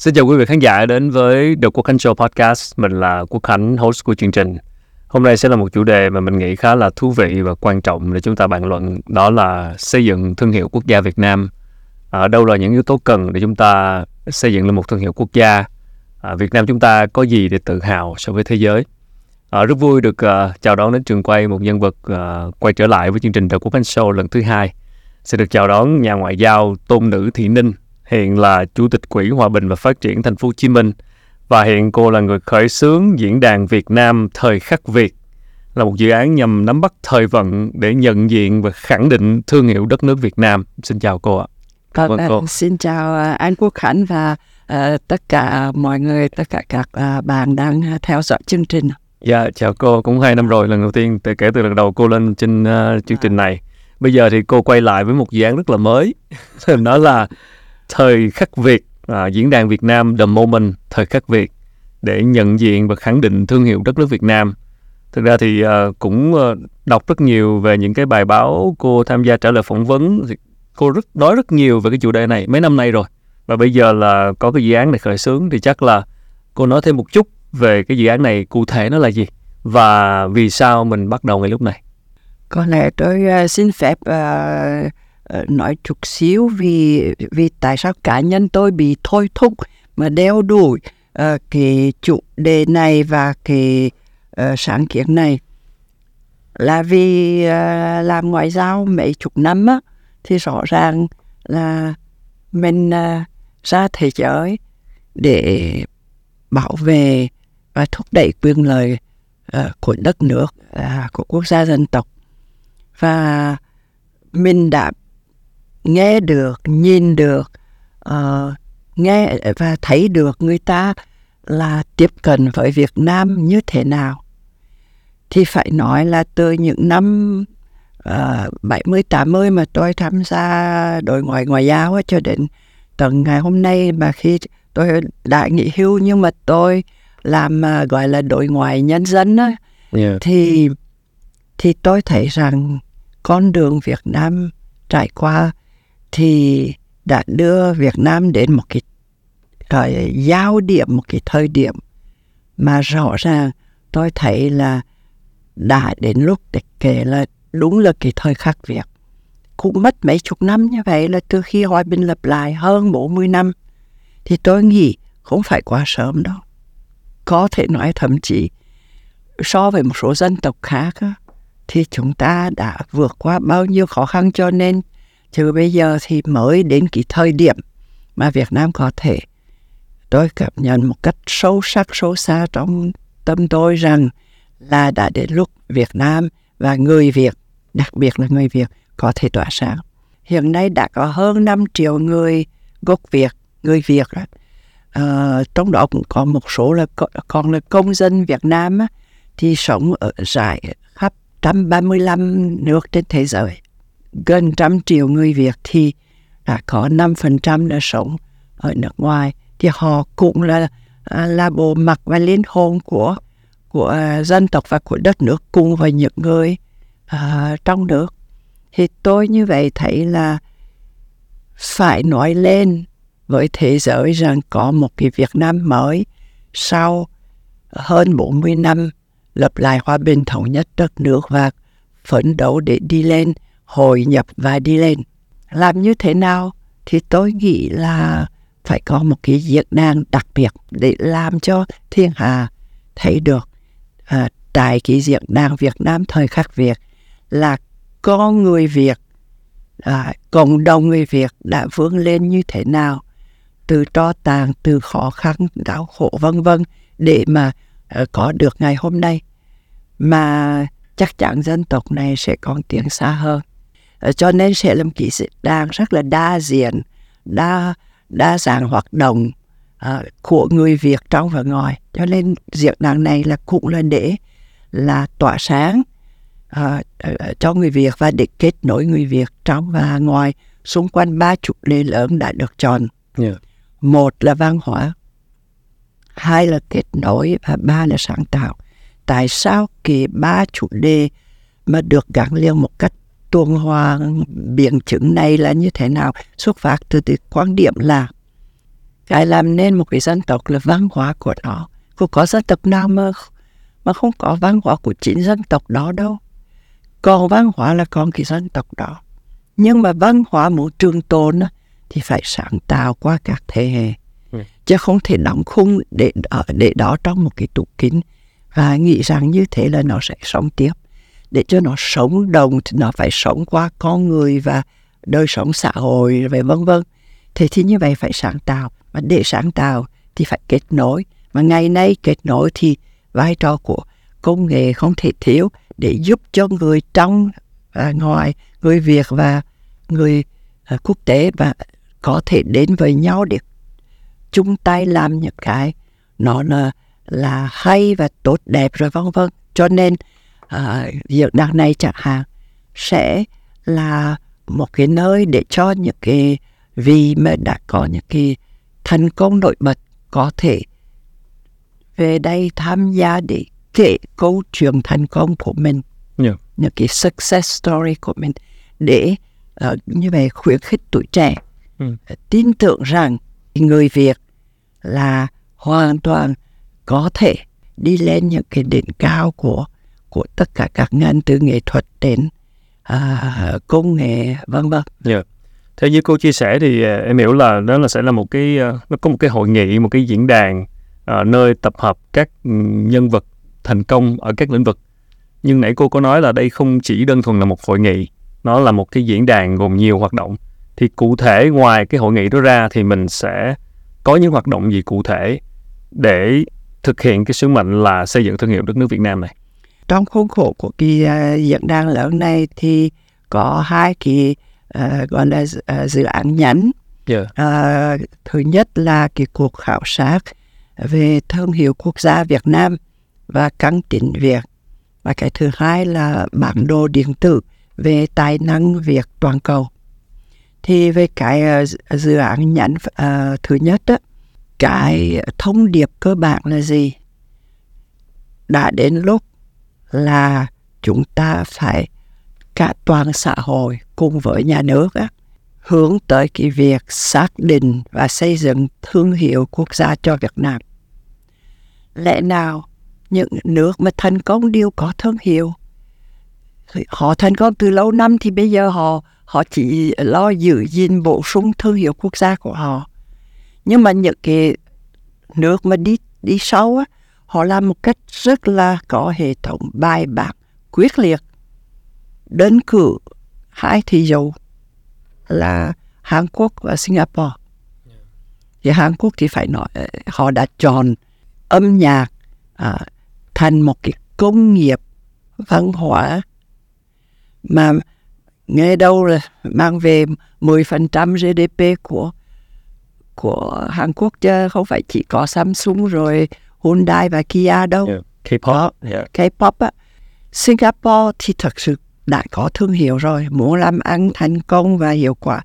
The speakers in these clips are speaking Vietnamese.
Xin chào quý vị khán giả đến với The Quốc Khánh Show Podcast. Mình là Quốc Khánh, host của chương trình. Hôm nay sẽ là một chủ đề mà mình nghĩ khá là thú vị và quan trọng để chúng ta bàn luận. Đó là xây dựng thương hiệu quốc gia Việt Nam. À, ở đâu là những yếu tố cần để chúng ta xây dựng lên một thương hiệu quốc gia? À, Việt Nam chúng ta có gì để tự hào so với thế giới? À, rất vui được uh, chào đón đến trường quay một nhân vật uh, quay trở lại với chương trình The Quốc Khánh Show lần thứ hai. Sẽ được chào đón nhà ngoại giao Tôn Nữ Thị Ninh hiện là Chủ tịch Quỹ Hòa bình và Phát triển Thành phố Hồ Chí Minh và hiện cô là người khởi xướng diễn đàn Việt Nam Thời khắc Việt là một dự án nhằm nắm bắt thời vận để nhận diện và khẳng định thương hiệu đất nước Việt Nam. Xin chào cô ạ. Vâng, vâng cô. Xin chào à, anh Quốc Khánh và uh, tất cả mọi người, tất cả các uh, bạn đang theo dõi chương trình. Dạ, chào cô. Cũng hai năm rồi, lần đầu tiên từ kể từ lần đầu cô lên trên uh, chương trình này. Bây giờ thì cô quay lại với một dự án rất là mới. Đó là thời khắc Việt, à, diễn đàn Việt Nam The Moment thời khắc Việt để nhận diện và khẳng định thương hiệu đất nước Việt Nam. Thực ra thì uh, cũng uh, đọc rất nhiều về những cái bài báo cô tham gia trả lời phỏng vấn thì cô rất nói rất nhiều về cái chủ đề này mấy năm nay rồi. Và bây giờ là có cái dự án này khởi xướng thì chắc là cô nói thêm một chút về cái dự án này cụ thể nó là gì và vì sao mình bắt đầu ngay lúc này. Có lẽ tôi uh, xin phép uh, Ờ, nói chút xíu vì vì tại sao cá nhân tôi bị thôi thúc mà đeo đuổi uh, cái chủ đề này và cái uh, sáng kiến này? Là vì uh, làm ngoại giao mấy chục năm á, thì rõ ràng là mình uh, ra thế giới để bảo vệ và thúc đẩy quyền lợi uh, của đất nước uh, của quốc gia dân tộc. Và mình đã nghe được nhìn được uh, nghe và thấy được người ta là tiếp cận với Việt Nam như thế nào thì phải nói là từ những năm uh, 70 80 mà tôi tham gia đội ngoại ngoại giao cho đến tận ngày hôm nay mà khi tôi đã nghỉ hưu nhưng mà tôi làm uh, gọi là đội ngoại nhân dân á, yeah. thì thì tôi thấy rằng con đường Việt Nam trải qua thì đã đưa Việt Nam đến một cái thời giao điểm, một cái thời điểm mà rõ ràng tôi thấy là đã đến lúc để kể là đúng là cái thời khắc Việt. Cũng mất mấy chục năm như vậy là từ khi hòa bình lập lại hơn 40 năm thì tôi nghĩ không phải quá sớm đâu. Có thể nói thậm chí so với một số dân tộc khác thì chúng ta đã vượt qua bao nhiêu khó khăn cho nên Chứ bây giờ thì mới đến cái thời điểm mà Việt Nam có thể tôi cảm nhận một cách sâu sắc sâu xa trong tâm tôi rằng là đã đến lúc Việt Nam và người Việt, đặc biệt là người Việt, có thể tỏa sáng. Hiện nay đã có hơn 5 triệu người gốc Việt, người Việt. À, trong đó cũng có một số là còn là công dân Việt Nam á, thì sống ở rải khắp 135 nước trên thế giới gần trăm triệu người Việt thì đã có 5% đã sống ở nước ngoài. Thì họ cũng là à, là bộ mặt và linh hồn của của à, dân tộc và của đất nước cùng với những người uh, trong nước. Thì tôi như vậy thấy là phải nói lên với thế giới rằng có một cái Việt Nam mới sau hơn 40 năm lập lại hòa bình thống nhất đất nước và phấn đấu để đi lên hội nhập và đi lên. Làm như thế nào thì tôi nghĩ là phải có một cái diễn đàn đặc biệt để làm cho thiên hà thấy được à, tại cái diễn đàn Việt Nam thời khắc Việt là con người Việt, à, cộng đồng người Việt đã vươn lên như thế nào từ tro tàn, từ khó khăn, đau khổ vân vân để mà uh, có được ngày hôm nay mà chắc chắn dân tộc này sẽ còn tiến xa hơn. Ờ, cho nên sẽ làm kỹ sự đang rất là đa diện đa đa dạng hoạt động uh, của người Việt trong và ngoài. Cho nên diễn đàn này là cũng là để là tỏa sáng uh, uh, cho người Việt và để kết nối người Việt trong và ngoài. Xung quanh ba chủ đề lớn đã được chọn. Yeah. một là văn hóa hai là kết nối và ba là sáng tạo. Tại sao kỳ ba chủ đề mà được gắn liền một cách tuần hoàn biến chứng này là như thế nào? Xuất phát từ cái quan điểm là cái làm nên một cái dân tộc là văn hóa của nó. Không có dân tộc nào mà mà không có văn hóa của chính dân tộc đó đâu. Còn văn hóa là còn cái dân tộc đó. Nhưng mà văn hóa muốn trường tồn thì phải sáng tạo qua các thế hệ. Ừ. chứ không thể đóng khung để để đó trong một cái tủ kính. Và nghĩ rằng như thế là nó sẽ sống tiếp để cho nó sống đồng thì nó phải sống qua con người và đời sống xã hội về vân vân. Thế thì như vậy phải sáng tạo. Mà để sáng tạo thì phải kết nối. Mà ngày nay kết nối thì vai trò của công nghệ không thể thiếu để giúp cho người trong và ngoài người Việt và người à, quốc tế và có thể đến với nhau để chung tay làm những cái nó là, là hay và tốt đẹp rồi vân vân. Cho nên uh, diễn đàn này chẳng hạn sẽ là một cái nơi để cho những cái vì mà đã có những cái thành công nổi bật có thể về đây tham gia để kể câu chuyện thành công của mình yeah. những cái success story của mình để uh, như vậy khuyến khích tuổi trẻ ừ. tin tưởng rằng người Việt là hoàn toàn có thể đi lên những cái đỉnh cao của của tất cả các ngành từ nghệ thuật đến à, công nghệ vân vân. Yeah. Theo như cô chia sẻ thì à, em hiểu là đó là sẽ là một cái à, nó có một cái hội nghị, một cái diễn đàn à, nơi tập hợp các ừ, nhân vật thành công ở các lĩnh vực. Nhưng nãy cô có nói là đây không chỉ đơn thuần là một hội nghị, nó là một cái diễn đàn gồm nhiều hoạt động. Thì cụ thể ngoài cái hội nghị đó ra thì mình sẽ có những hoạt động gì cụ thể để thực hiện cái sứ mệnh là xây dựng thương hiệu đất nước Việt Nam này? Trong khuôn khổ của cái uh, diễn đàn lớn này thì có hai cái uh, gọi là uh, dự án nhánh. Yeah. Uh, thứ nhất là cái cuộc khảo sát về thương hiệu quốc gia Việt Nam và căng tín Việt. Và cái thứ hai là bản đồ điện tử về tài năng Việt toàn cầu. Thì về cái uh, dự án nhánh uh, thứ nhất đó, cái thông điệp cơ bản là gì? Đã đến lúc là chúng ta phải cả toàn xã hội cùng với nhà nước á, hướng tới cái việc xác định và xây dựng thương hiệu quốc gia cho Việt Nam. Lẽ nào những nước mà thành công đều có thương hiệu? Họ thành công từ lâu năm thì bây giờ họ họ chỉ lo giữ gìn bổ sung thương hiệu quốc gia của họ. Nhưng mà những cái nước mà đi đi sâu á, họ làm một cách rất là có hệ thống bài bản, quyết liệt. Đơn cử hai thị dụ là Hàn Quốc và Singapore. Thì Hàn Quốc thì phải nói họ đã chọn âm nhạc à, thành một cái công nghiệp văn hóa mà nghe đâu là mang về 10% GDP của của Hàn Quốc chứ không phải chỉ có Samsung rồi Hyundai và Kia đâu. Yeah. K-pop. Yeah. K-pop á. Singapore thì thật sự đã có thương hiệu rồi. Muốn làm ăn thành công và hiệu quả.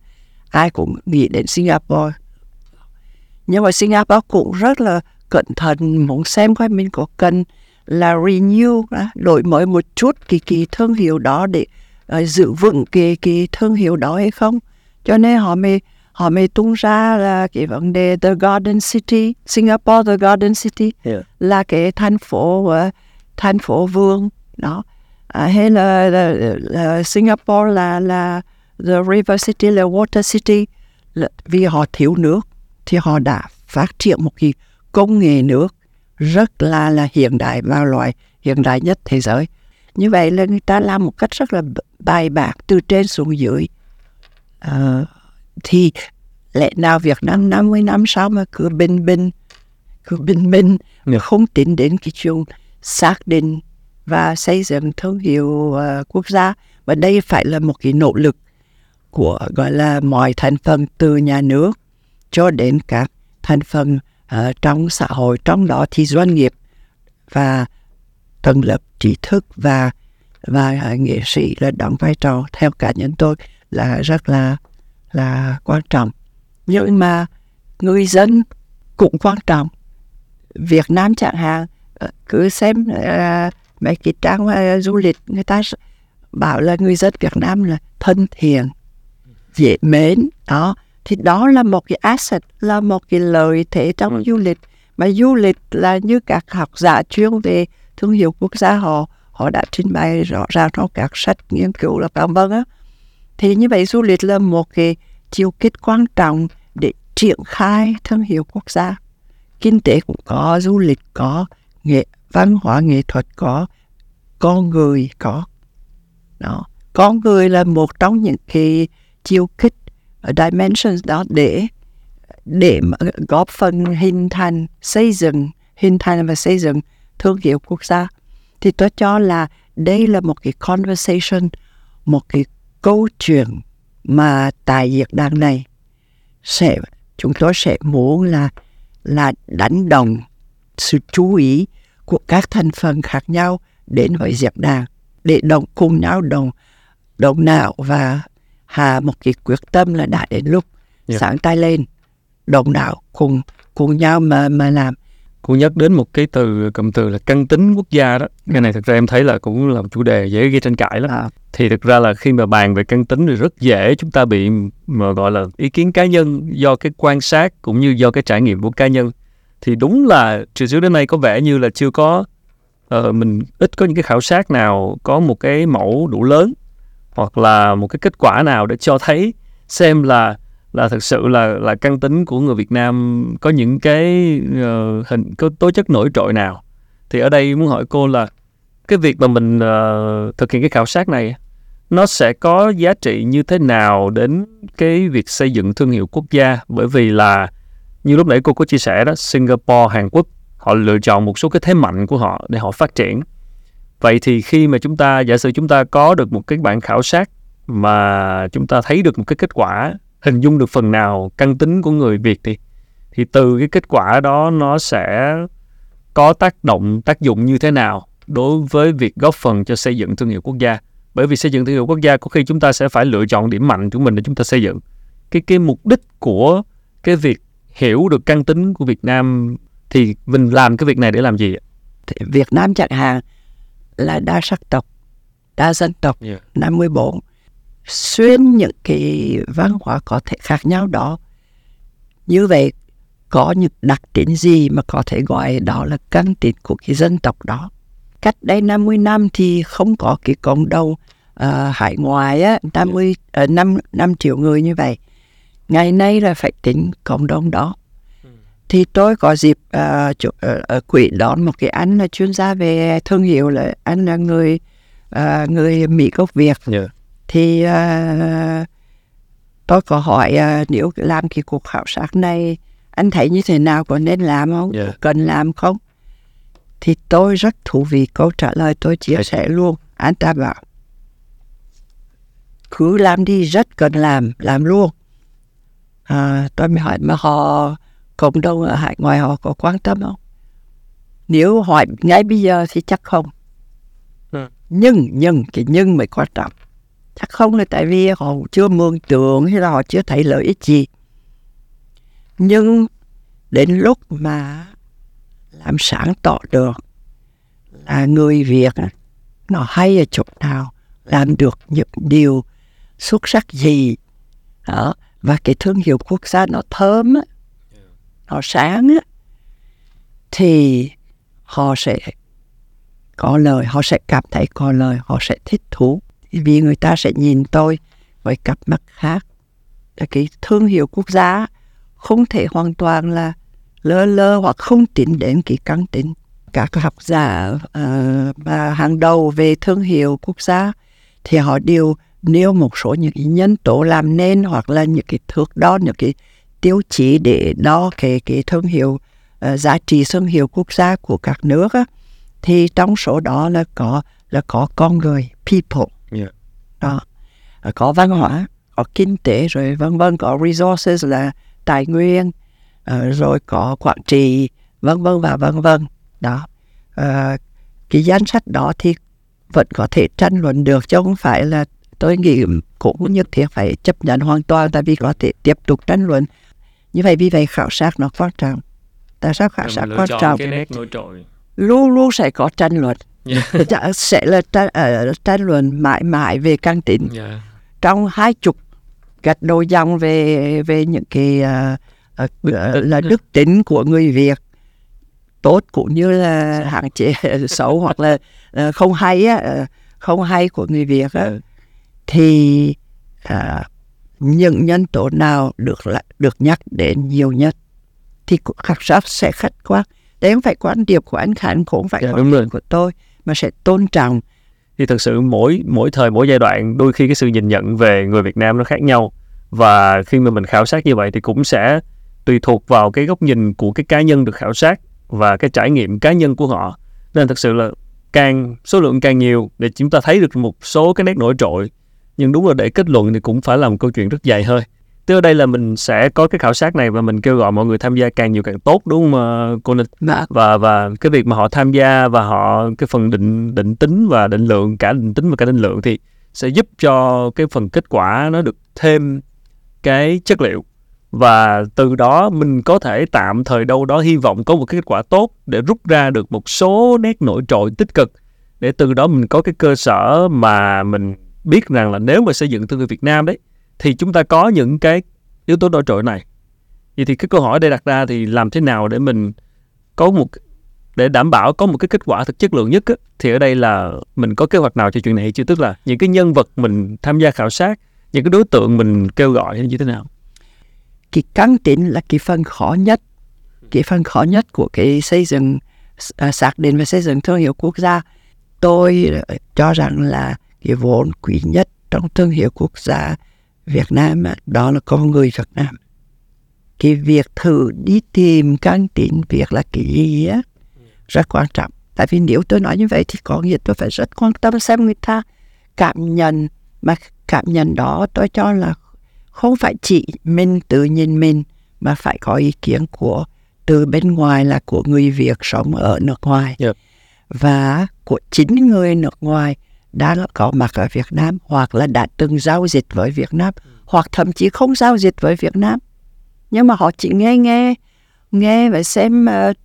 Ai cũng nghĩ đến Singapore. Nhưng mà Singapore cũng rất là cẩn thận muốn xem coi mình có cần là renew, đổi mới một chút cái, cái thương hiệu đó để uh, giữ vững cái, cái thương hiệu đó hay không. Cho nên họ mới họ mới tung ra là cái vấn đề The Garden City, Singapore The Garden City yeah. là cái thành phố uh, thành phố vườn đó. À, hay là, là, là Singapore là là The River City là Water City. Là, vì họ thiếu nước thì họ đã phát triển một cái công nghệ nước rất là là hiện đại và loại hiện đại nhất thế giới. Như vậy là người ta làm một cách rất là bài bạc từ trên xuống dưới. Uh, thì lẽ nào Việt Nam 50 năm sau mà cứ bình bình cứ bình bình yeah. không tính đến cái chuyện xác định và xây dựng thương hiệu uh, quốc gia và đây phải là một cái nỗ lực của gọi là mọi thành phần từ nhà nước cho đến các thành phần uh, trong xã hội trong đó thì doanh nghiệp và tầng lớp trí thức và và uh, nghệ sĩ là đóng vai trò theo cá nhân tôi là rất là là quan trọng. Nhưng mà người dân cũng quan trọng. Việt Nam chẳng hạn ờ, cứ xem uh, mấy cái trang uh, du lịch người ta bảo là người dân Việt Nam là thân thiện dễ mến đó. Thì đó là một cái asset là một cái lợi thế trong du lịch. Mà du lịch là như các học giả chuyên về thương hiệu quốc gia họ họ đã trình bày rõ ràng trong các sách nghiên cứu là vân vân á. Thì như vậy du lịch là một cái chiêu kích quan trọng để triển khai thương hiệu quốc gia. Kinh tế cũng có, du lịch có, nghệ, văn hóa, nghệ thuật có, con người có. Đó, con người là một trong những cái chiêu kích ở dimensions đó để để mà góp phần hình thành, xây dựng, hình thành và xây dựng thương hiệu quốc gia. Thì tôi cho là đây là một cái conversation, một cái câu chuyện mà tại diễn đàn này sẽ chúng tôi sẽ muốn là là đánh đồng sự chú ý của các thành phần khác nhau đến với diễn đàn để đồng cùng nhau đồng đồng nào và hà một cái quyết tâm là đã đến lúc Yeah. sáng tay lên đồng đạo cùng cùng nhau mà mà làm Cô nhắc đến một cái từ cụm từ là căn tính quốc gia đó. Cái này thực ra em thấy là cũng là một chủ đề dễ gây tranh cãi lắm. à, Thì thực ra là khi mà bàn về căn tính thì rất dễ chúng ta bị mà gọi là ý kiến cá nhân do cái quan sát cũng như do cái trải nghiệm của cá nhân. Thì đúng là từ trước đến nay có vẻ như là chưa có ờ, mình ít có những cái khảo sát nào có một cái mẫu đủ lớn hoặc là một cái kết quả nào để cho thấy xem là là thực sự là là căn tính của người Việt Nam có những cái uh, hình có tố chất nổi trội nào. Thì ở đây muốn hỏi cô là cái việc mà mình uh, thực hiện cái khảo sát này nó sẽ có giá trị như thế nào đến cái việc xây dựng thương hiệu quốc gia? Bởi vì là như lúc nãy cô có chia sẻ đó Singapore Hàn Quốc họ lựa chọn một số cái thế mạnh của họ để họ phát triển. Vậy thì khi mà chúng ta giả sử chúng ta có được một cái bản khảo sát mà chúng ta thấy được một cái kết quả hình dung được phần nào căn tính của người Việt thì thì từ cái kết quả đó nó sẽ có tác động tác dụng như thế nào đối với việc góp phần cho xây dựng thương hiệu quốc gia? Bởi vì xây dựng thương hiệu quốc gia có khi chúng ta sẽ phải lựa chọn điểm mạnh của mình để chúng ta xây dựng. Cái cái mục đích của cái việc hiểu được căn tính của Việt Nam thì mình làm cái việc này để làm gì Việt Nam chẳng hạn là đa sắc tộc đa dân tộc Yeah. 54 xuyên những cái văn hóa có thể khác nhau đó. Như vậy có những đặc tính gì mà có thể gọi đó là căn tính của cái dân tộc đó? Cách đây 50 năm thì không có cái cộng đồng uh, hải ngoại á 50 uh, 5, 5 triệu người như vậy. Ngày nay là phải tính cộng đồng đó. Thì tôi có dịp ờ, uh, chủ, uh, ờ, ở đón một cái anh là chuyên gia về thương hiệu là anh là người uh, người Mỹ gốc Việt. Yeah thì ờ, tôi có hỏi ờ, nếu làm cái cuộc khảo sát này anh thấy như thế nào có nên làm không Yeah. cần làm không? Thì tôi rất thú vị câu trả lời tôi chia sẻ luôn. Anh ta bảo cứ làm đi rất cần làm làm luôn. À, tôi mới hỏi mà họ cộng đồng ở hải ngoại họ có quan tâm không? Nếu hỏi ngay bây giờ thì chắc không. Ừ. nhưng nhưng cái nhưng mới quan trọng chắc không là tại vì họ chưa mường tượng hay là họ chưa thấy lợi ích gì. Nhưng đến lúc mà làm sáng tỏ được là người Việt nó hay ở chỗ nào làm được những điều xuất sắc gì đó và cái thương hiệu quốc gia nó thơm á, nó sáng á, thì họ sẽ có lời họ sẽ cảm thấy có lời họ sẽ thích thú vì người ta sẽ nhìn tôi với cặp mắt khác. Là cái thương hiệu quốc gia không thể hoàn toàn là lơ lơ hoặc không tính đến cái căn tính các học giả uh, mà hàng đầu về thương hiệu quốc gia thì họ đều nêu một số những cái nhân tố làm nên hoặc là những cái thước đo những cái tiêu chí để đo cái cái thương hiệu uh, giá trị thương hiệu quốc gia của các nước á, thì trong số đó là có là có con người people đó Ờ, có văn hóa có kinh tế rồi vân vân có resources là tài nguyên ờ, rồi có quản trị vân vân và vân vân. Đó. Ờ, cái danh sách đó thì vẫn có thể tranh luận được chứ không phải là tôi nghĩ cũng nhất thiết phải chấp nhận hoàn toàn tại vì có thể tiếp tục tranh luận. Như vậy vì vậy khảo sát nó quan trọng. Tại sao khảo sát quan trọng? luôn luôn sẽ có tranh luận yeah. Chả- sẽ là tranh, uh, tranh luận mãi mãi về căn tính Yeah. trong hai chục gạch đôi dòng về về những cái uh, uh, là đức tính của người Việt tốt cũng như là hạn chế xấu hoặc là uh, không hay á không hay của người Việt á thì uh, những nhân tố nào được được nhắc đến nhiều nhất thì khảo sát sẽ khách quan đấy không phải quan điểm của anh Khánh cũng không phải dạ, quan điểm của tôi mà sẽ tôn trọng. Thì thực sự mỗi mỗi thời, mỗi giai đoạn, đôi khi cái sự nhìn nhận về người Việt Nam nó khác nhau. Và khi mà mình khảo sát như vậy thì cũng sẽ tùy thuộc vào cái góc nhìn của cái cá nhân được khảo sát và cái trải nghiệm cá nhân của họ. Nên thực sự là càng, số lượng càng nhiều để chúng ta thấy được một số cái nét nổi trội. Nhưng đúng là để kết luận thì cũng phải là một câu chuyện rất dài hơi. Tức ở đây là mình sẽ có cái khảo sát này và mình kêu gọi mọi người tham gia càng nhiều càng tốt đúng không cô Ninh? Dạ. Và và cái việc mà họ tham gia và họ cái phần định định tính và định lượng cả định tính và cả định lượng thì sẽ giúp cho cái phần kết quả nó được thêm cái chất liệu và từ đó mình có thể tạm thời đâu đó hy vọng có một cái kết quả tốt để rút ra được một số nét nổi trội tích cực để từ đó mình có cái cơ sở mà mình biết rằng là nếu mà xây dựng thương hiệu Việt Nam đấy thì chúng ta có những cái yếu tố nổi trội này. Vậy thì cái câu hỏi đây đặt ra thì làm thế nào để mình có một để đảm bảo có một cái kết quả thực chất lượng nhất á, thì ở đây là mình có kế hoạch nào cho chuyện này chưa? tức là những cái nhân vật mình tham gia khảo sát những cái đối tượng mình kêu gọi như thế nào? Cái căn tính là cái phần khó nhất. Cái phần khó nhất của cái xây dựng uh, xác định và xây dựng thương hiệu quốc gia. Tôi cho rằng là cái vốn quý nhất trong thương hiệu quốc gia Việt Nam đó là con người Việt Nam. Cái việc thử đi tìm căn tính việc là cái gì á rất quan trọng. Tại vì nếu tôi nói như vậy thì có nghĩa tôi phải rất quan tâm xem người ta cảm nhận mà cảm nhận đó tôi cho là không phải chỉ mình tự nhìn mình mà phải có ý kiến của từ bên ngoài là của người Việt sống ở nước ngoài yep. và của chính người nước ngoài đã có mặt ở Việt Nam hoặc là đã từng giao dịch với Việt Nam hoặc thậm chí không giao dịch với Việt Nam. Nhưng mà họ chỉ nghe nghe nghe và xem uh,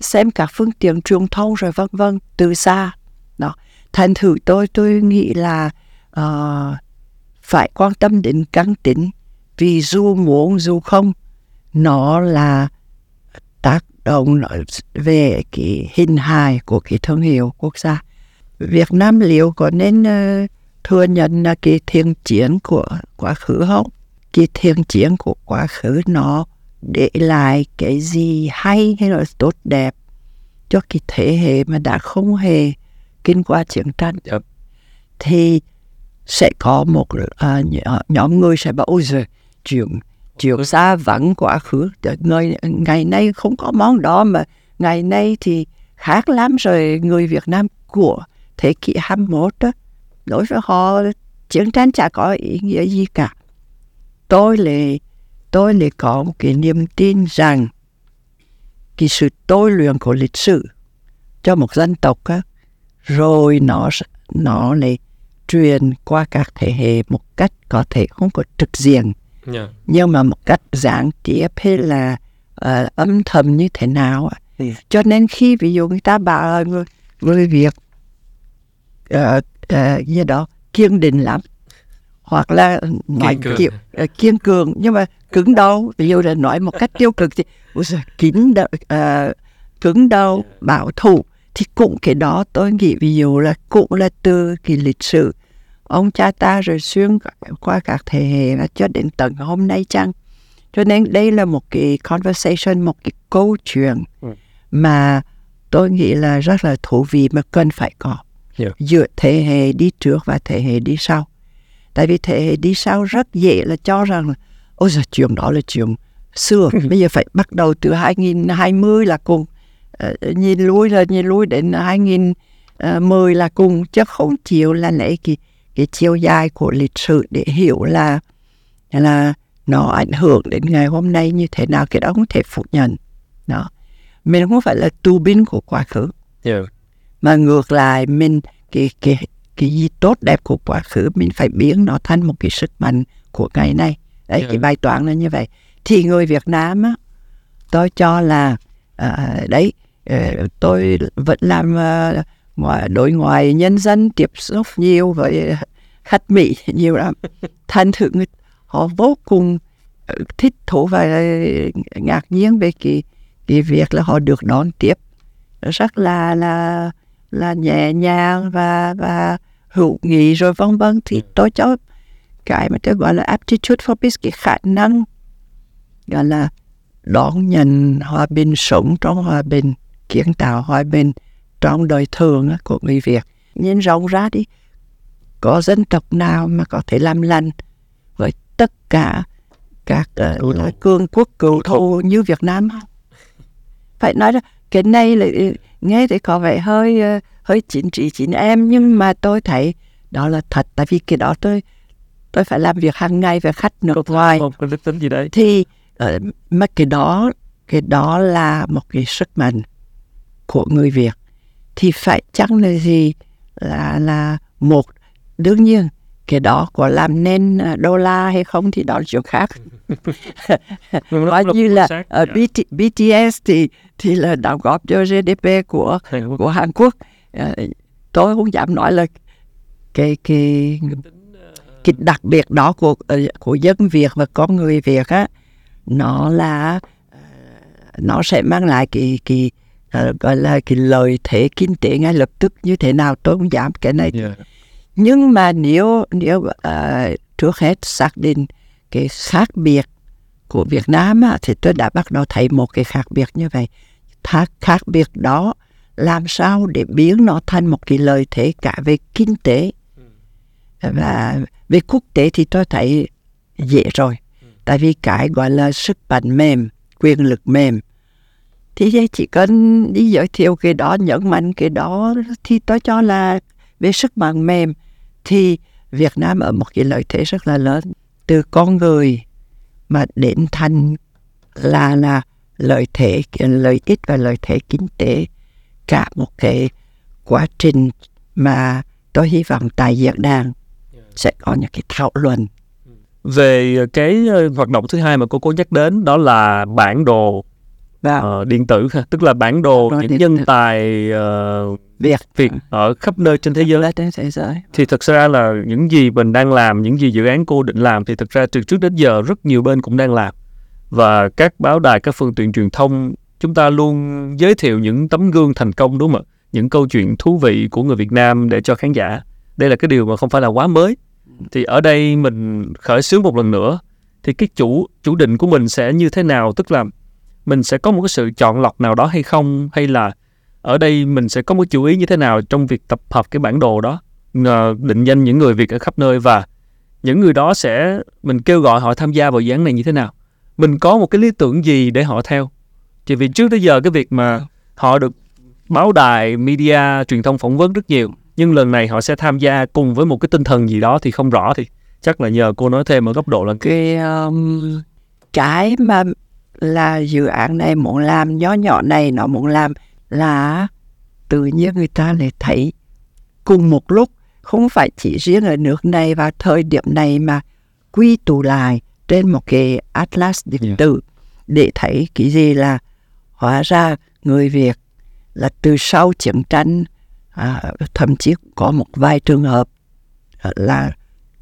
xem các phương tiện truyền thông rồi vân vân từ xa. Đó. Thành thử tôi tôi nghĩ là uh, phải quan tâm đến căn tính vì dù muốn dù không nó là tác động về cái hình hài của cái thương hiệu quốc gia. Việt Nam liệu có nên uh, thừa nhận là cái thiên chiến của quá khứ không? Cái thiên chiến của quá khứ nó để lại cái gì hay hay là tốt đẹp cho cái thế hệ mà đã không hề kinh qua chiến tranh yep. thì sẽ có một uh, nhóm người sẽ bảo ôi giời chuyện chuyện xa vắng quá khứ ngày, ngày nay không có món đó mà ngày nay thì khác lắm rồi người Việt Nam của thế kỷ 21 đó đối với họ chiến tranh chả có ý nghĩa gì cả tôi lại tôi lại có một cái niềm tin rằng cái sự tôi luyện của lịch sử cho một dân tộc á, rồi nó nó lại truyền qua các thế hệ một cách có thể không có trực diện yeah. Dạ. nhưng mà một cách gián tiếp hay là uh, âm thầm như thế nào yeah. Cho nên khi ví dụ người ta bảo người, người Việt uh, uh, như đó kiên định lắm. Hoặc là nói kiên cường. kiểu uh, kiên cường nhưng mà cứng đầu. Ví dụ là nói một cách tiêu cực thì kín đầu, uh, cứng đầu bảo thủ. Thì cũng cái đó tôi nghĩ ví dụ là cũng là từ cái lịch sử. Ông cha ta rồi xuyên qua các thế hệ và cho đến tận hôm nay chăng? Cho nên đây là một cái conversation một cái câu chuyện ừ. mà tôi nghĩ là rất là thú vị mà cần phải có yeah. giữa thế hệ đi trước và thế hệ đi sau. Tại vì thế hệ đi sau rất dễ là cho rằng là ôi giờ chuyện đó là chuyện xưa. Bây giờ phải bắt đầu từ 2020 là cùng. Uh, nhìn lui là nhìn lui đến 2010 là cùng. Chứ không chịu là lấy cái cái chiều dài của lịch sử để hiểu là là nó ảnh hưởng đến ngày hôm nay như thế nào cái đó không thể phủ nhận. Đó. Mình không phải là tu binh của quá khứ. Yeah mà ngược lại mình cái cái cái gì tốt đẹp của quá khứ mình phải biến nó thành một cái sức mạnh của ngày nay. Đấy yeah. cái bài toán là như vậy. Thì người Việt Nam á tôi cho là uh, đấy uh, tôi vẫn làm ngoài đối ngoại nhân dân tiếp xúc nhiều với khách Mỹ nhiều lắm. Thành thử người họ vô cùng ờ, thích thú và ngạc nhiên về cái cái việc là họ được đón tiếp. Rất là là là nhẹ nhàng và và hữu nghị rồi vân vân. Thì tôi cho cái mà tôi gọi là aptitude for peace cái khả năng gọi là đón nhận hòa bình sống trong hòa bình kiến tạo hòa bình trong đời thường của người Việt. Nhìn rộng ra đi có dân tộc nào mà có thể làm lành với tất cả các uh, cường quốc cựu thù như Việt Nam không? Phải nói là cái này là nghe thì có vẻ hơi uh, hơi chính trị chính em nhưng mà tôi thấy đó là thật. Tại vì cái đó tôi tôi phải làm việc hàng ngày với khách nước ngoài. không? Có tính gì đấy? Thì uh, mà cái đó cái đó là một cái sức mạnh của người Việt. Thì phải chăng là gì? Là là một đương nhiên cái đó có làm nên ờ, đô la hay không thì đó là chuyện khác. Coi như là uh, ờ, BT, BTS thì thì là đóng góp cho GDP của của Hàn Quốc. Uh, tôi không dám nói là cái cái cái đặc biệt đó của của dân Việt và con người Việt á nó là nó sẽ mang lại cái cái gọi là cái lợi thế kinh tế ngay lập tức như thế nào tôi không dám. Cái này yeah. Nhưng mà nếu nếu uh, trước hết xác định cái khác biệt của Việt Nam á, thì tôi đã bắt đầu thấy một cái khác biệt như vậy. Khác khác biệt đó làm sao để biến nó thành một cái lợi thế cả về kinh tế và về quốc tế thì tôi thấy dễ rồi. Tại vì cái gọi là sức mạnh mềm quyền lực mềm. Thì chỉ cần đi giới thiệu cái đó nhấn mạnh cái đó thì tôi cho là về sức mạnh mềm thì Việt Nam ở một cái lợi thế rất là lớn. Từ con người mà đến thành là là lợi thế lợi ích và lợi thế kinh tế cả một cái quá trình mà tôi hy vọng tại diễn đàn sẽ có những cái thảo luận. Về cái ờ, hoạt động thứ hai mà cô cô nhắc đến đó là bản đồ uh, điện tử tức là bản đồ những nhân tử. tài uh, Việt Việt ở khắp nơi trên thế giới. trên thế giới. Thì thực ra là những gì mình đang làm, những gì dự án cô định làm thì thực ra từ trước đến giờ rất nhiều bên cũng đang làm. Và các báo đài, các phương tiện truyền thông chúng ta luôn giới thiệu những tấm gương thành công đúng không ạ? Những câu chuyện thú vị của người Việt Nam để cho khán giả. Đây là cái điều mà không phải là quá mới. Thì ở đây mình khởi xướng một lần nữa thì cái chủ chủ định của mình sẽ như thế nào tức là mình sẽ có một cái sự chọn lọc nào đó hay không hay là ở đây mình sẽ có một chú ý như thế nào trong việc tập hợp cái bản đồ đó? Ờ, định danh những người Việt ở khắp nơi và những người đó sẽ mình kêu gọi họ tham gia vào dự án này như thế nào? Mình có một cái lý tưởng gì để họ theo? Chỉ vì trước tới giờ cái việc mà họ được báo đài media truyền thông phỏng vấn rất nhiều nhưng lần này họ sẽ tham gia cùng với một cái tinh thần gì đó thì không rõ thì chắc là nhờ cô nói thêm ở góc độ là cái um, cái mà là dự án này muốn làm nhỏ nhỏ này nó muốn làm là tự nhiên người ta lại thấy cùng một lúc không phải chỉ riêng ở nước này vào thời điểm này mà quy tụ lại trên một cái atlas điện yeah. tử để thấy cái gì là hóa ra người Việt là từ sau chiến tranh à, thậm chí có một vài trường hợp là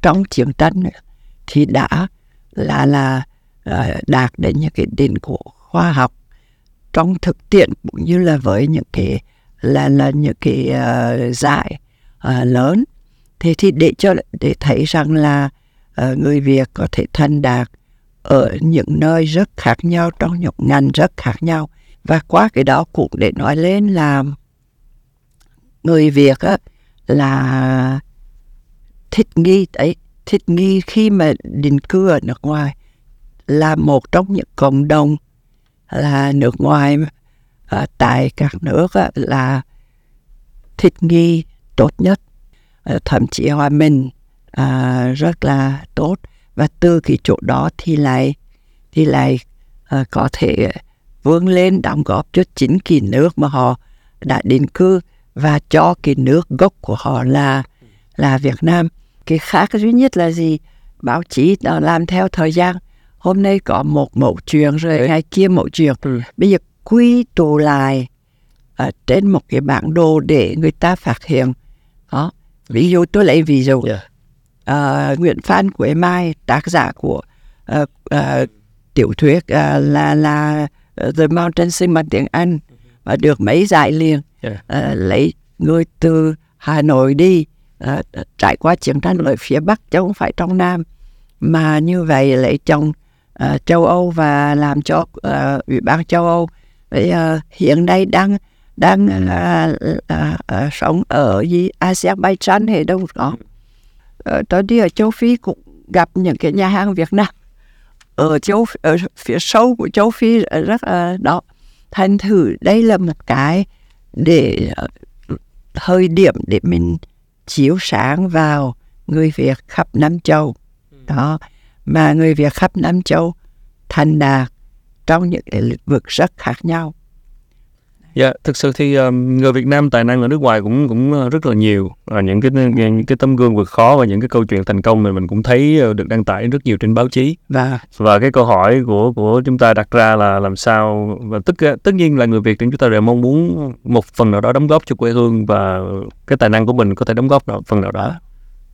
trong chiến tranh thì đã là là uh, đạt đến những cái đỉnh của khoa học trong thực tiễn cũng như là với những cái là là những cái uh, giải uh, lớn. Thế thì để cho để thấy rằng là uh, người Việt có thể thành đạt ở những nơi rất khác nhau trong những ngành rất khác nhau. Và qua cái đó cũng để nói lên là người Việt á, là thích nghi ấy thích nghi khi mà định cư ở nước ngoài là một trong những cộng đồng là nước ngoài à, tại các nước á, là thích nghi tốt nhất. À, thậm chí hòa mình à, rất là tốt. Và từ cái chỗ đó thì lại thì lại à, có thể vươn lên đóng góp cho chính cái nước mà họ đã định cư và cho cái nước gốc của họ là là Việt Nam. Cái khác duy nhất là gì? Báo chí nó làm theo thời gian hôm nay có một mẫu chuyện rồi ừ. ngày kia mẫu chuyện ừ. bây giờ quy tụ lại ở trên một cái bản đồ để người ta phát hiện đó ví dụ tôi lấy ví dụ yeah. uh, Nguyễn Phan Quế Mai tác giả của uh, uh, tiểu thuyết uh, là là uh, The Mountain Sing bằng tiếng Anh và được mấy giải liền Yeah. uh, lấy người từ Hà Nội đi uh, trải qua chiến tranh ở phía Bắc chứ không phải trong Nam mà như vậy lấy chồng uh, châu Âu và làm cho uh, ủy ban châu Âu. Vậy, uh, hiện nay đang đang uh, uh, uh, sống ở gì? Azerbaijan hay đâu đó. Uh, tôi đi ở châu Phi cũng gặp những cái nhà hàng Việt Nam. Ở châu ở phía sâu của châu Phi rất uh, đó. Thành thử đây là một cái để uh, thời điểm để mình chiếu sáng vào người Việt khắp Nam Châu. Đó mà người Việt khắp Nam Châu thành đạt trong những lĩnh vực rất khác nhau Dạ, thực sự thì um, người Việt Nam tài năng ở nước ngoài cũng cũng uh, rất là nhiều. Và những cái những cái tấm gương vượt khó và những cái câu chuyện thành công này mình cũng thấy được đăng tải rất nhiều trên báo chí. và Và cái câu hỏi của của chúng ta đặt ra là làm sao và tất tất nhiên là người Việt thì chúng ta đều mong muốn một phần nào đó đóng góp cho quê hương và cái tài năng của mình có thể đóng góp nào phần nào đó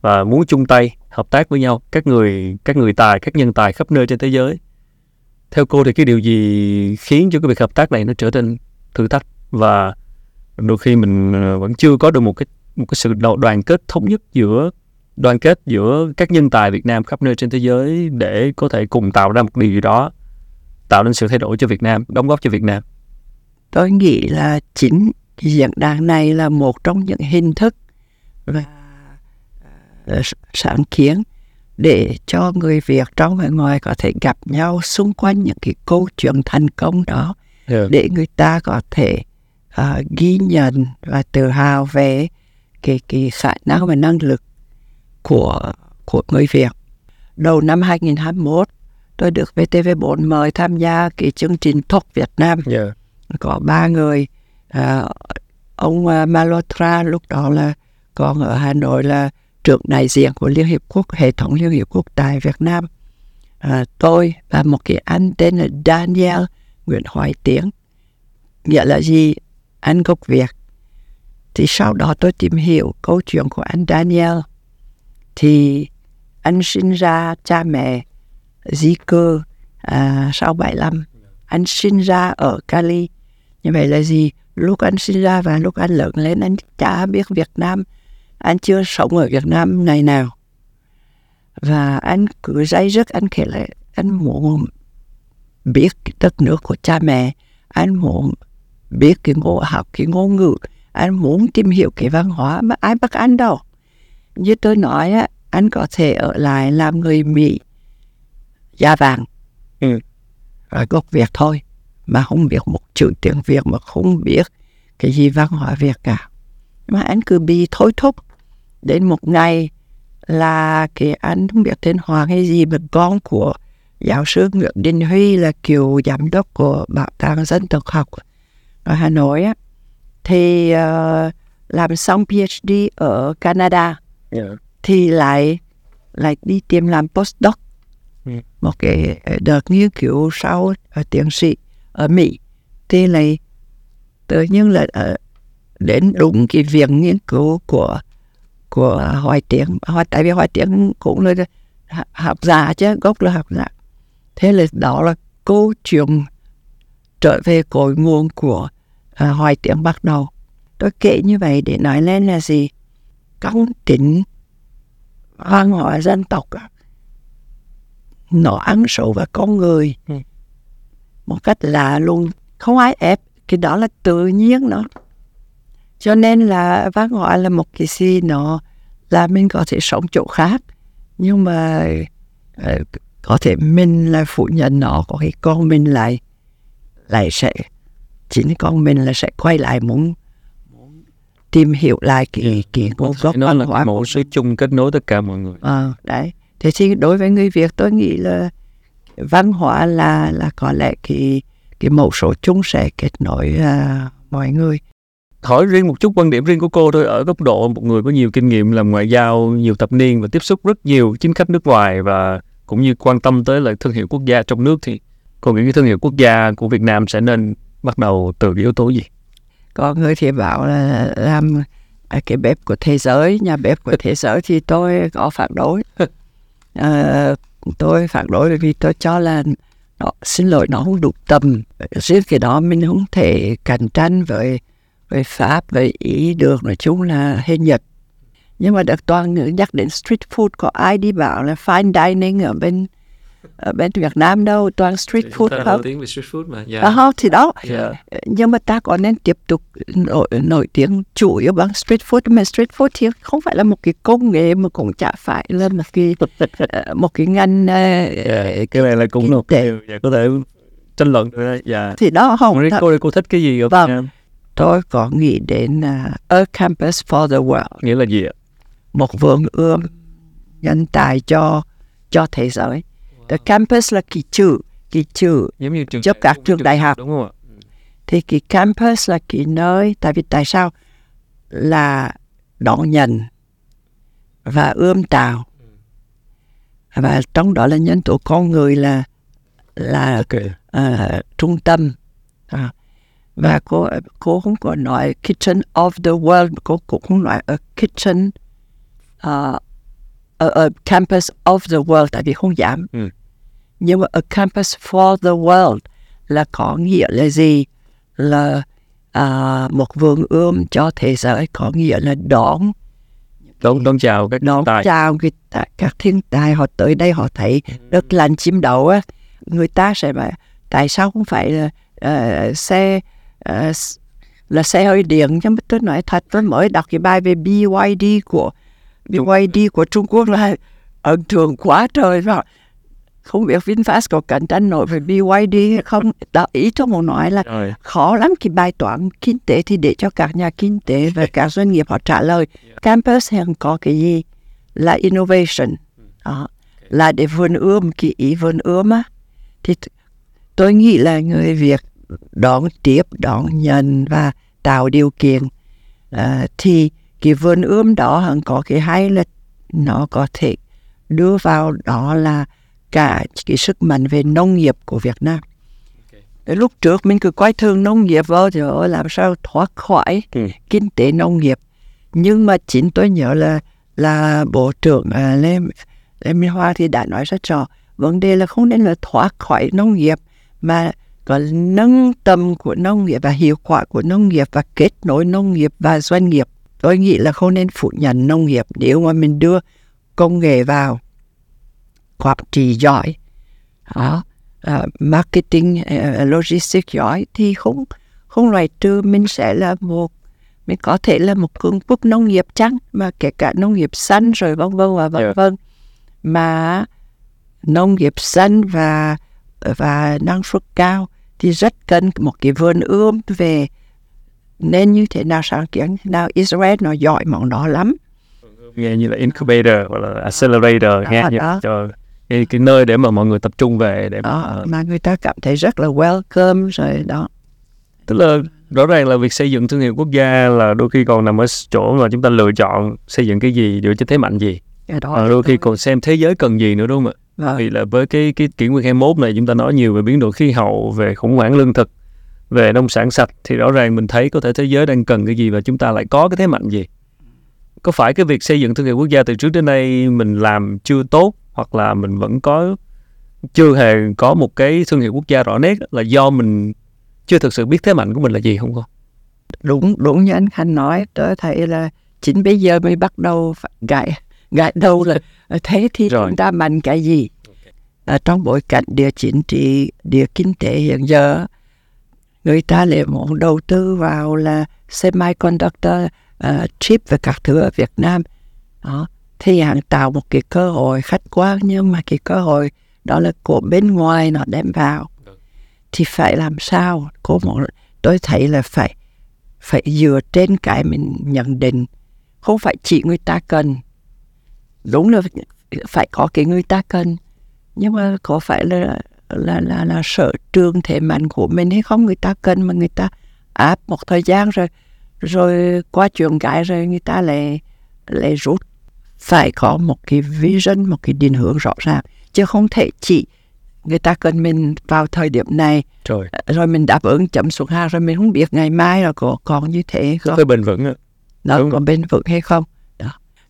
và muốn chung tay, hợp tác với nhau, các người các người tài, các nhân tài khắp nơi trên thế giới. Theo cô thì cái điều gì khiến cho cái việc hợp tác này nó trở nên thử thách và đôi khi mình ờ, vẫn chưa có được một cái một cái sự đoàn kết thống nhất giữa, đoàn kết giữa các nhân tài Việt Nam khắp nơi trên thế giới để có thể cùng tạo ra một điều gì đó, tạo nên sự thay đổi cho Việt Nam, đóng góp cho Việt Nam tôi nghĩ là chính diễn đàn này là một trong những hình thức và sáng kiến để cho người Việt trong và ngoài có thể gặp nhau xung quanh những cái câu chuyện thành công đó để người ta có thể ờ, ghi nhận và tự hào về cái cái khả năng và năng lực của của người Việt. Đầu năm 2021, tôi được VTV4 mời tham gia cái chương trình Talk Việt Nam yeah. có ba người à, ông Malhotra lúc đó là còn ở Hà Nội là trưởng đại diện của Liên Hiệp Quốc hệ thống Liên Hiệp Quốc tại Việt Nam. À, tôi và một cái anh tên là Daniel Nguyễn Hoài Tiến. Nghĩa là gì? Anh gốc Việt. Thì sau đó tôi tìm hiểu câu chuyện của anh Daniel. Thì anh sinh ra cha mẹ di cư à, sau 75 anh sinh ra ở Cali. Như vậy là gì? Lúc anh sinh ra và lúc anh lớn lên anh chả biết Việt Nam anh chưa sống ở Việt Nam ngày nào. Và anh cứ dây dứt, anh kể lại, anh muốn biết cái đất nước của cha mẹ. Anh muốn biết cái ngôn học, cái ngôn ngữ. Anh muốn tìm hiểu cái văn hóa mà ai bắt anh đâu. Như tôi nói á, anh có thể ở lại làm người Mỹ. Da vàng. Ừ. ở gốc Việt thôi, mà không biết một chữ tiếng Việt mà không biết cái gì văn hóa Việt cả mà anh cứ bị thôi thúc đến một ngày là cái anh không biết tên Hoàng hay gì mà con của giáo sư Nguyễn Đình Huy là cựu giám đốc của Bảo tàng Dân tộc học ở Hà Nội á thì ờ, làm xong PhD ở Canada Yeah. thì lại lại đi tìm làm postdoc Ừ. một cái đợt nghiên cứu sau ở tiến sĩ ở Mỹ thì lại tự nhiên là ở, đến đúng cái viện nghiên cứu của của Hoài Tiến Hoài tại vì Hoài Tiến cũng là học giả chứ gốc là học giả. Thế là đó là câu chuyện trở về cội nguồn của à, Hoài Tiến bắt đầu. Tôi kể như vậy để nói lên là gì? Công tính văn hóa dân tộc nó ăn sâu vào con người. Ừ. một cách lạ luôn không ai ép. Cái đó là tự nhiên nó cho nên là văn hóa là một cái gì nó là mình có thể sống chỗ khác nhưng mà ờ, có thể mình là phụ nhận nó có cái con mình lại lại sẽ chính con mình là sẽ quay lại muốn tìm hiểu lại cái cái nguồn gốc văn hóa một sự chung kết nối tất cả mọi người Ờ, đấy. Thế thì đối với người Việt tôi nghĩ là văn hóa là là có lẽ cái cái mẫu số chung sẽ kết nối à, mọi người. Hỏi riêng một chút quan điểm riêng của cô thôi. Ở góc độ một người có nhiều kinh nghiệm làm ngoại giao nhiều thập niên và tiếp xúc rất nhiều chính khách nước ngoài và cũng như quan tâm tới lại thương hiệu quốc gia trong nước thì cô nghĩ cái thương hiệu quốc gia của Việt Nam sẽ nên bắt đầu từ cái yếu tố gì? Có người thì bảo là làm cái bếp của thế giới nhà bếp của thế giới thì tôi có phản đối. À, tôi phản đối vì tôi cho là nó xin lỗi nó không đủ tầm. Riêng cái đó mình không thể cạnh tranh với với pháp với ý được nói chung là hay nhật nhưng mà được toàn nhắc đến street food có ai đi bảo là fine dining ở bên ở bên Việt Nam đâu toàn street food ta không nổi tiếng về street food mà yeah. à, không thì đó Yeah. nhưng mà ta có nên tiếp tục nổi, nổi tiếng chủ yếu bằng street food mà street food thì không phải là một cái công nghệ mà cũng chả phải là một cái ờ, một cái ngành ờ, yeah. cái này là cũng là một điều dạ, có thể tranh luận được dạ thì đó không cô cô thích cái gì ở Vâng. Việt Nam tôi có nghĩ đến uh, A Campus for the World. Nghĩa là gì ạ? Một vườn ươm nhân tài cho cho thế giới. The campus là cái chữ cái chữ giống như trường Giúp các trường đại học. đúng không ạ? Thì cái campus là cái nơi tại vì tại sao? Là đón nhận và ươm tạo. Và trong đó là nhân tố con người là là ok. à, trung tâm. À. và cô cô không có nói kitchen of the world cô cũng không nói a kitchen uh, a, a campus of the world tại vì không dám. Ừ. nhưng mà a campus for the world là có nghĩa là gì? Là à, một vườn ươm cho thế giới có nghĩa là đón đón đón chào các đón tài. chào người ta, các thiên tài họ tới đây họ thấy đất lành chim đậu á. Người ta sẽ bảo tại sao không phải là ờ, xe s- là xe hơi điện nhưng mà tôi nói thật tôi mới đọc cái bài về BYD của BYD của Trung Quốc là ấn tượng quá trời và không biết VinFast có cạnh tranh nổi với BYD hay không. Đó ý tôi muốn nói là rồi. khó lắm cái bài toán kinh tế thì để cho các nhà kinh tế và các doanh nghiệp họ trả lời. Campus hiện có cái gì? Là innovation. Đó. Là để vườn ươm cái ý vườn ươm á. Thì tôi nghĩ là người Việt đón tiếp đón nhận và tạo điều kiện. À, thì cái vườn ươm đó hẳn có cái hay là nó có thể đưa vào đó là cả cái sức mạnh về nông nghiệp của Việt Nam. Lúc trước mình cứ coi thường nông nghiệp vào thì ôi, làm sao thoát khỏi Ừ. kinh tế nông nghiệp. Nhưng mà chính tôi nhớ là là bộ trưởng à, Lê Lê Minh Hoa thì đã nói rất rõ vấn đề là không nên là thoát khỏi nông nghiệp mà có nâng tầm của nông nghiệp và hiệu quả của nông nghiệp và kết nối nông nghiệp và doanh nghiệp. Tôi nghĩ là không nên phủ nhận nông nghiệp. Nếu mà mình đưa công nghệ vào quản trị giỏi đó, à, marketing à, logistics giỏi thì không không loại trừ. Mình sẽ là một mình có thể là một cường quốc nông nghiệp chăng? Mà kể cả nông nghiệp xanh rồi vân vân và vân Yeah. vân. Mà nông nghiệp xanh và và năng suất cao thì rất cần một cái vườn ươm về nên như thế nào sáng kiến thế nào. Israel nó giỏi món đó lắm. Nghe như là incubator hoặc là accelerator nghe như đó. cho cái, cái nơi để mà mọi người tập trung về để mà, đó mà người ta cảm thấy rất là welcome rồi đó. Tức là rõ ràng là việc xây dựng thương hiệu quốc gia là đôi khi còn nằm ở chỗ mà chúng ta lựa chọn xây dựng cái gì dựa trên thế mạnh gì. Cái đó Ờ, đôi khi còn xem thế giới cần gì nữa đúng không ạ Vâng. là với cái cái kỷ nguyên 21 này chúng ta nói nhiều về biến đổi khí hậu, về khủng hoảng lương thực, về nông sản sạch, thì rõ ràng mình thấy có thể thế giới đang cần cái gì và chúng ta lại có cái thế mạnh gì có phải cái việc xây dựng thương hiệu quốc gia từ trước đến nay mình làm chưa tốt, hoặc là mình vẫn có, chưa hề có một cái thương hiệu quốc gia rõ nét là do mình chưa thực sự biết thế mạnh của mình là gì không con đúng đúng như anh Khanh nói tôi thấy là chính bây giờ mới bắt đầu phải gãi gãi đầu là thế thì Rồi. chúng ta mạnh cái gì? Ở trong bối cảnh địa chính trị địa kinh tế hiện giờ người ta lại muốn đầu tư vào là semiconductor uh, chip và các thứ ở Việt Nam. Đó thì hàng tạo một cái cơ hội khách quan nhưng mà cái cơ hội đó là của bên ngoài nó đem vào. Thì phải làm sao? Cô muốn tôi thấy là phải phải dựa trên cái mình nhận định. Không phải chỉ người ta cần đúng là phải có cái người ta cần. Nhưng mà có phải là là là là sở trường thế mạnh của mình hay không? Người ta cần mà người ta áp một thời gian rồi rồi qua chuyện cái rồi người ta lại lại rút. Phải có một cái vision một cái định hướng rõ ràng. Chứ không thể chỉ người ta cần mình vào thời điểm này rồi rồi mình đáp ứng chậm xuống hàng rồi mình không biết ngày mai là có còn như thế không? phải bền vững ạ nó Đúng. có bền vững hay không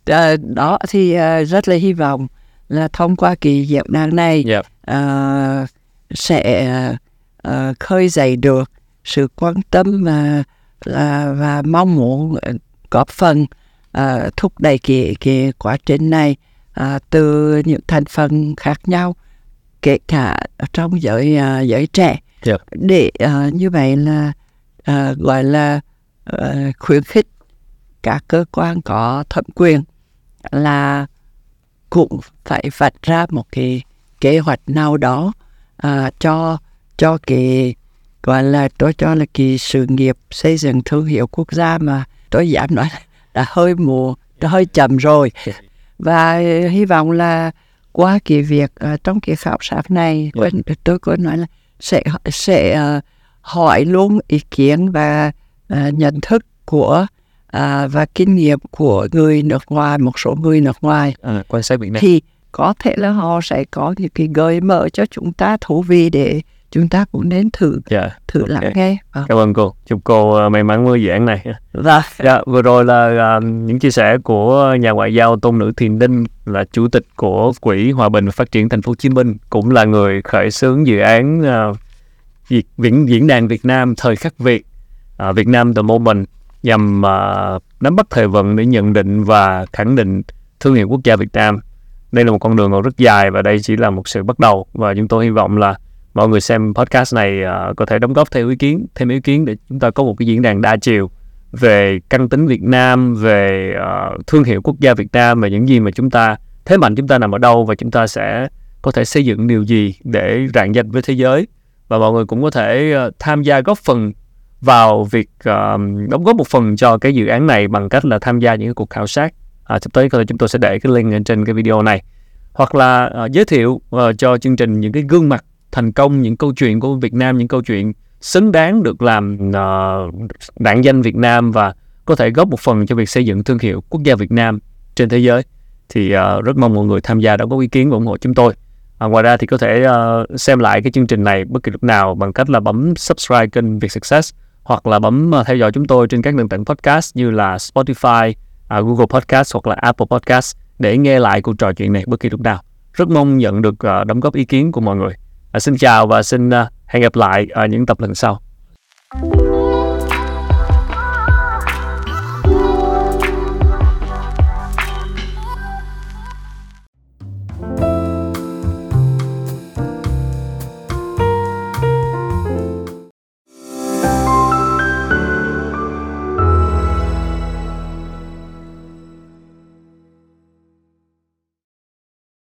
đó Ờ, đó thì ờ, rất là hy vọng là thông qua cái diễn đàn này Dạ. ờ, sẽ ờ, khơi dậy được sự quan tâm và và, và mong muốn góp phần ờ, thúc đẩy cái cái quá trình này ờ, từ những thành phần khác nhau kể cả trong giới ờ, giới trẻ Dạ. để ờ, như vậy là ờ, gọi là ờ, khuyến khích các cơ quan có thẩm quyền là cũng phải vạch ra một cái kế hoạch nào đó à, cho cho cái gọi là tôi cho là cái sự nghiệp xây dựng thương hiệu quốc gia mà tôi dám nói là đã hơi muộn đã hơi chậm rồi và hy vọng là qua cái việc à, trong cái khảo sát này Dạ. tôi, tôi có nói là sẽ sẽ à, hỏi luôn ý kiến và à, nhận thức của à, và kinh nghiệm của người nước ngoài một số người nước ngoài À, quan sát Việt Nam. thì có thể là họ sẽ có những cái gợi mở cho chúng ta thú vị để chúng ta cũng nên thử Dạ. thử Ok. lắng nghe Ờ, Cảm ơn cô. Chúc cô ờ, may mắn với dự án này. và Dạ, vừa rồi là à, những chia sẻ của nhà ngoại giao Tôn Nữ Thiền Đinh là chủ tịch của Quỹ Hòa bình và Phát triển Thành phố Hồ Chí Minh, cũng là người khởi xướng dự án à, Việt diễn diễn đàn Việt Nam thời khắc Việt, à, Việt Nam the Moment nhằm à, nắm bắt thời vận để nhận định và khẳng định thương hiệu quốc gia Việt Nam. Đây là một con đường còn rất dài và đây chỉ là một sự bắt đầu và chúng tôi hy vọng là mọi người xem podcast này uh, có thể đóng góp theo ý kiến, thêm ý kiến để chúng ta có một cái diễn đàn đa chiều về căn tính Việt Nam, về uh, thương hiệu quốc gia Việt Nam và những gì mà chúng ta thế mạnh chúng ta nằm ở đâu và chúng ta sẽ có thể xây dựng điều gì để rạng danh với thế giới và mọi người cũng có thể uh, tham gia góp phần vào việc uh, đóng góp một phần cho cái dự án này bằng cách là tham gia những cuộc khảo sát. À, sắp tới có thể chúng tôi sẽ để cái link ở trên cái video này. Hoặc là uh, giới thiệu uh, cho chương trình những cái gương mặt thành công những câu chuyện của Việt Nam những câu chuyện xứng đáng được làm uh, đảng danh Việt Nam và có thể góp một phần cho việc xây dựng thương hiệu quốc gia Việt Nam trên thế giới. Thì uh, rất mong mọi người tham gia đóng góp ý kiến và ủng hộ chúng tôi. À, ngoài ra thì có thể uh, xem lại cái chương trình này bất kỳ lúc nào bằng cách là bấm subscribe kênh Việt Success hoặc là bấm ờ, theo dõi chúng tôi trên các nền tảng podcast như là Spotify, à, Google Podcast hoặc là Apple Podcast để nghe lại cuộc trò chuyện này bất kỳ lúc nào. Rất mong nhận được ờ, đóng góp ý kiến của mọi người. À, xin chào và xin ờ, hẹn gặp lại ở những tập lần sau.